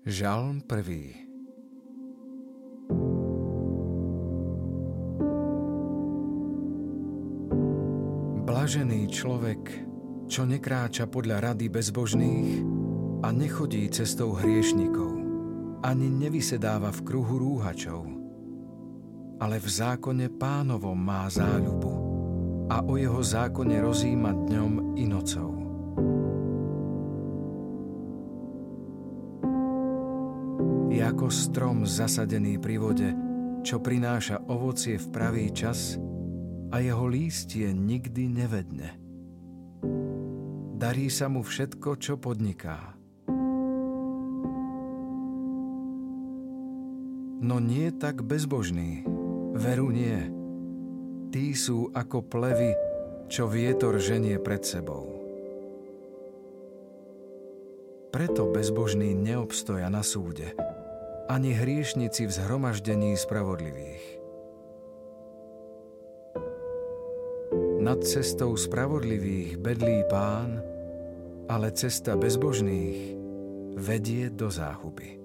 Žalm prvý Blažený človek, čo nekráča podľa rady bezbožných a nechodí cestou hriešnikov, ani nevysedáva v kruhu rúhačov, ale v zákone pánovom má záľubu a o jeho zákone rozíma dňom i nocou. Ako strom zasadený pri vode, čo prináša ovocie v pravý čas a jeho lístie nikdy nevedne. Darí sa mu všetko, čo podniká. No nie tak bezbožný, veru nie. Tí sú ako plevy, čo vietor ženie pred sebou. Preto bezbožní neobstoja na súde, ani hriešnici v zhromaždení spravodlivých. Nad cestou spravodlivých bedlí pán, ale cesta bezbožných vedie do záhuby.